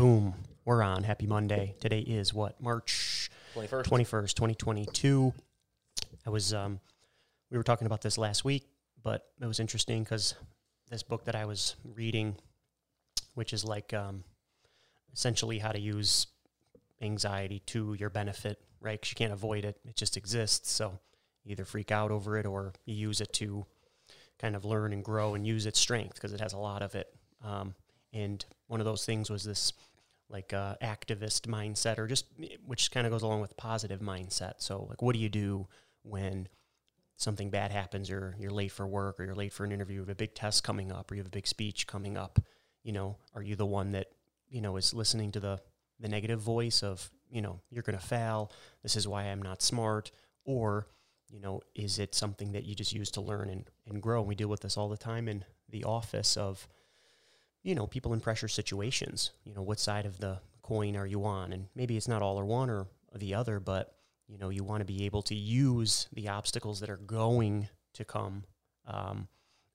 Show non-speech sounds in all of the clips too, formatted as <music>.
Boom. We're on. Happy Monday. Today is what? March 21st. 21st, 2022. I was, um, we were talking about this last week, but it was interesting because this book that I was reading, which is like um, essentially how to use anxiety to your benefit, right? Because you can't avoid it, it just exists. So either freak out over it or you use it to kind of learn and grow and use its strength because it has a lot of it. Um, and one of those things was this like uh, activist mindset or just which kind of goes along with positive mindset. So like what do you do when something bad happens? Or you're late for work or you're late for an interview. You have a big test coming up or you have a big speech coming up. You know are you the one that you know is listening to the the negative voice of you know you're going to fail. This is why i'm not smart. Or you know is it something that you just use to learn and, and grow? And we deal with this all the time in the office of you know, people in pressure situations. You know, what side of the coin are you on? And maybe it's not all or one or the other, but you know, you want to be able to use the obstacles that are going to come, um,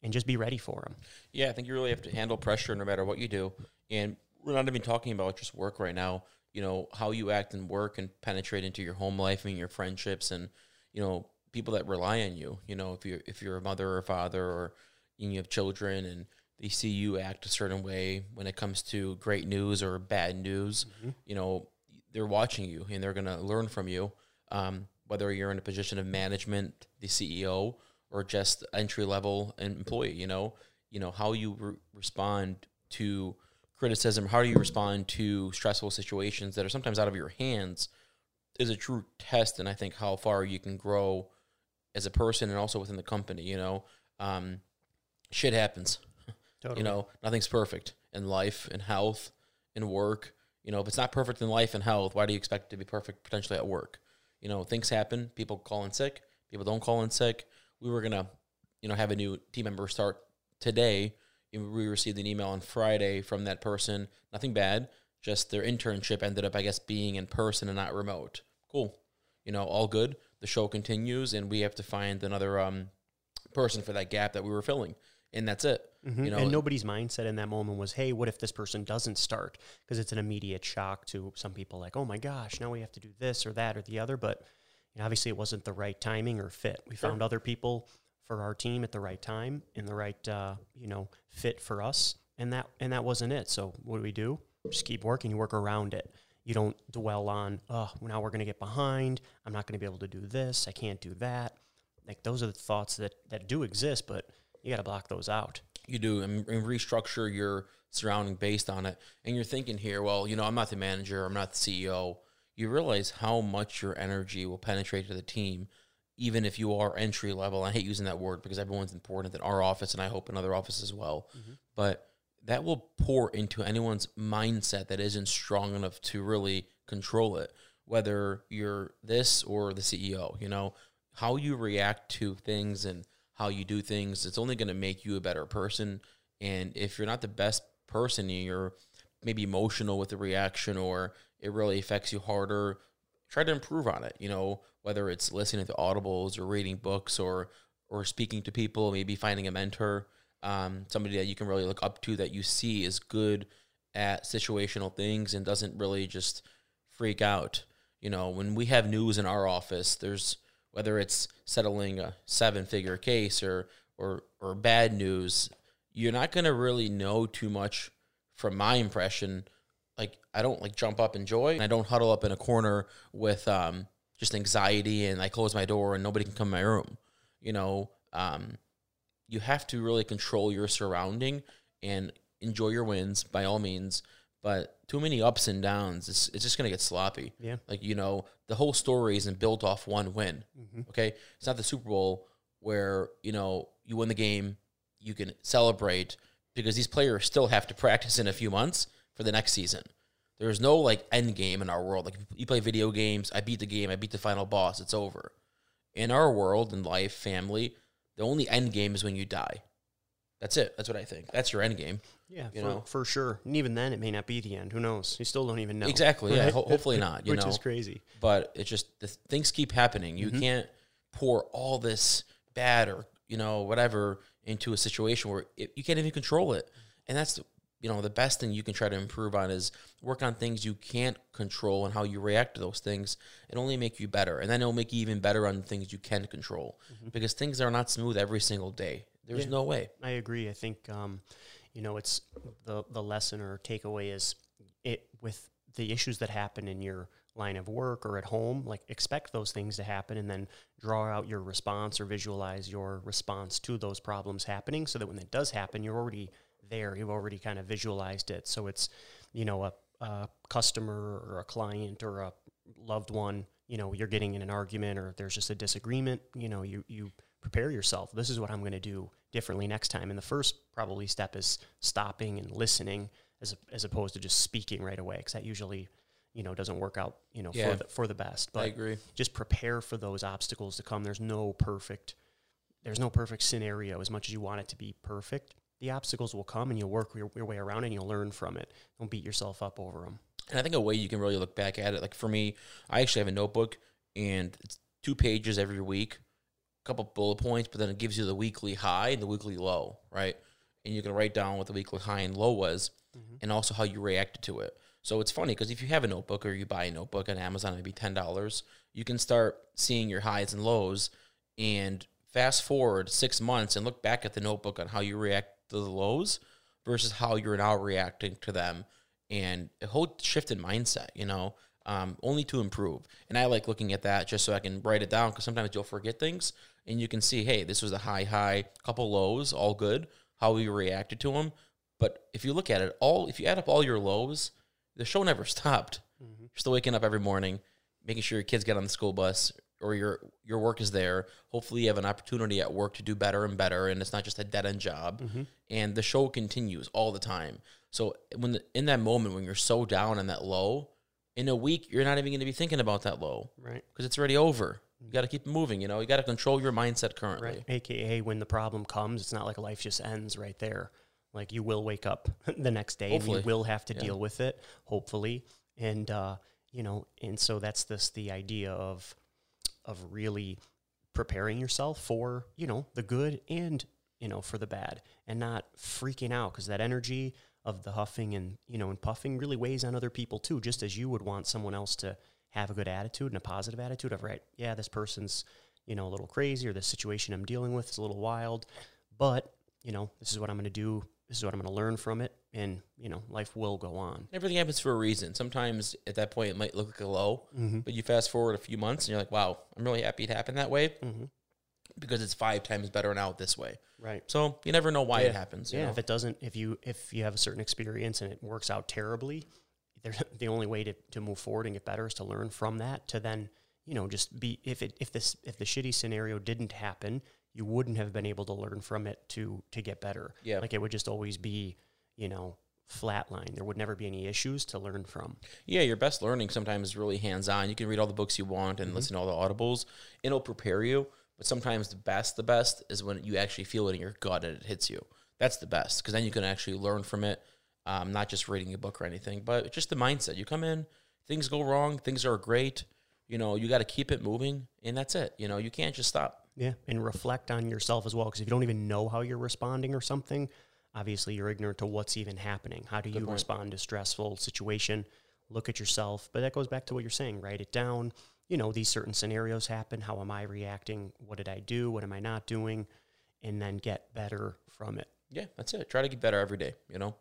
and just be ready for them. Yeah, I think you really have to handle pressure no matter what you do. And we're not even talking about just work right now. You know, how you act in work and penetrate into your home life and your friendships and, you know, people that rely on you. You know, if you're if you're a mother or a father or you have children and they see you act a certain way when it comes to great news or bad news. Mm-hmm. You know, they're watching you and they're going to learn from you. Um, whether you're in a position of management, the CEO, or just entry level employee, you know, you know how you re- respond to criticism, how do you respond to stressful situations that are sometimes out of your hands, is a true test, and I think how far you can grow as a person and also within the company. You know, um, shit happens. Totally. You know, nothing's perfect in life, in health, in work. You know, if it's not perfect in life and health, why do you expect it to be perfect potentially at work? You know, things happen. People call in sick. People don't call in sick. We were gonna, you know, have a new team member start today. We received an email on Friday from that person. Nothing bad. Just their internship ended up, I guess, being in person and not remote. Cool. You know, all good. The show continues, and we have to find another um, person for that gap that we were filling and that's it. Mm-hmm. You know, and nobody's mindset in that moment was, "Hey, what if this person doesn't start?" Because it's an immediate shock to some people, like, "Oh my gosh, now we have to do this or that or the other." But you know, obviously, it wasn't the right timing or fit. We sure. found other people for our team at the right time in the right, uh, you know, fit for us, and that and that wasn't it. So what do we do? Just keep working. You work around it. You don't dwell on, oh, now we're going to get behind. I'm not going to be able to do this. I can't do that. Like those are the thoughts that that do exist, but you got to block those out. You do, and, restructure your surrounding based on it. And you're thinking here, well, you know, I'm not the manager, I'm not the CEO. You realize how much your energy will penetrate to the team, even if you are entry level. I hate using that word because everyone's important in our office, and I hope in other offices as well. Mm-hmm. But that will pour into anyone's mindset that isn't strong enough to really control it. Whether you're this or the CEO, you know how you react to things and how you do things. It's only going to make you a better person. And if you're not the best person, you're maybe emotional with the reaction or it really affects you harder, try to improve on it. You know, whether it's listening to audibles or reading books or or speaking to people, maybe finding a mentor, um, somebody that you can really look up to that you see is good at situational things and doesn't really just freak out. You know, when we have news in our office, there's whether it's settling a seven figure case or or or bad news, you're not gonna really know too much from my impression. Like I don't like jump up in joy. And I don't huddle up in a corner with um just anxiety and I close my door and nobody can come in my room. You know, um, you have to really control your surrounding and enjoy your wins by all means. But too many ups and downs, it's, it's just going to get sloppy. Yeah. Like, you know, the whole story isn't built off one win. Mm-hmm. Okay. It's not the Super Bowl where, you know, you win the game, you can celebrate because these players still have to <laughs> practice in a few months for the next season. There's no like end game in our world. Like you play video games, I beat the game, I beat the final boss, it's over. In our world, in life, family, the only end game is when you die. That's it. That's what I think. That's your end game. Yeah, you for, know? for sure. And even then, it may not be the end. Who knows? You still don't even know. Exactly. Right? Yeah. Ho- hopefully not. <laughs> You Which know, is crazy. But it's just the things keep happening. You mm-hmm. can't pour all this bad or you know whatever into a situation where it, you can't even control it. And that's you know, the best thing you can try to improve on is work on things you can't control and how you react to those things. It only make you better, and then it'll make you even better on things you can control because things are not smooth every single day. There's Yeah. no way. I agree. I think um, you know it's the the lesson or takeaway is it with the issues that happen in your line of work or at home. Like expect those things to happen, and then draw out your response or visualize your response to those problems happening, so that when it does happen, you're already there. You've already kind of visualized it. So it's you know a, a customer or a client or a loved one. You know you're getting in an argument or there's just a disagreement. You know you you prepare yourself. This is what I'm going to do differently next time. And the first probably step is stopping and listening as as opposed to just speaking right away because that usually you know doesn't work out you know Yeah. for the, for the best. but I agree. just prepare for those obstacles to come. There's no perfect there's no perfect scenario as much as you want it to be perfect. The obstacles will come and you'll work your, your way around and you'll learn from it. Don't beat yourself up over them. And I think a way you can really look back at it, like for me, I actually have a notebook and it's two pages every week, a couple bullet points, but then it gives you the weekly high and the weekly low, right? And you can write down what the weekly high and low was mm-hmm. and also how you reacted to it. So it's funny because if you have a notebook or you buy a notebook on Amazon, maybe $10, you can start seeing your highs and lows and fast forward six months and look back at the notebook on how you react to the lows versus how you're now reacting to them and a whole shift in mindset, you know, um, only to improve. And I like looking at that just so I can write it down because sometimes you'll forget things and you can see, hey, this was a high, high, couple lows, all good, how we reacted to them. But if you look at it, all if you add up all your lows, the show never <laughs> stopped. You're still waking up every morning, making sure your kids get on the school bus or your your work is there. Hopefully, you have an opportunity at work to do better and better, and it's not just a dead end job. And the show continues all the time. So when the, in that moment when you're so down and that low, in a week you're not even going to be thinking about that low Right. because it's already over. You got to keep moving. You know, you got to control your mindset currently. Right. AKA when the problem comes, it's not like life just ends right there. Like you will wake up <laughs> the next day Hopefully. and you will have to Yeah. deal with it, hopefully. And uh, you know, and so that's this the idea of of really preparing yourself for, you know, the good and, you know, for the bad and not freaking out because that energy of the huffing and, you know, and puffing really weighs on other people too, just as you would want someone else to have a good attitude and a positive attitude of, right, yeah, this person's, you know, a little crazy or the situation I'm dealing with is a little wild, but, you know, this is what I'm going to do. This is what I'm going to learn from it. And, you know, life will go on. Everything happens for a reason. Sometimes at that point it might look like a low, but you fast forward a few months and you're like, wow, I'm really happy it happened that way Mhm. Because it's five times better now this way. Right. So you never know why it happens. you Yeah, know? if it doesn't, if you if you have a certain experience and it works out terribly, <laughs> the only way to, to move forward and get better is to learn from that. To then, you know, just be if it if this if the shitty scenario didn't happen, you wouldn't have been able to learn from it to to get better. Yeah. like it would just always be, you know, flatline. There would never be any issues to learn from. Yeah, your best learning sometimes is really hands on. You can read all the books you want and mm-hmm. listen to all the audibles. It'll prepare you. But sometimes the best, the best is when you actually feel it in your gut and it hits you. That's the best because then you can actually learn from it, um, not just reading a book or anything, but just the mindset. You come in, things go wrong, things are great. You know, you got to keep it moving, and that's it. You know, you can't just stop. Yeah, and reflect on yourself as well. Because if you don't even know how you're responding or something, obviously you're ignorant to what's even happening. How do you point. respond to stressful situation? Look at yourself. But that goes back to what you're saying. Write it down. You know, these certain scenarios happen. How am I reacting? What did I do? What am I not doing? And then get better from it. Yeah, that's it. Try to get better every day. You know,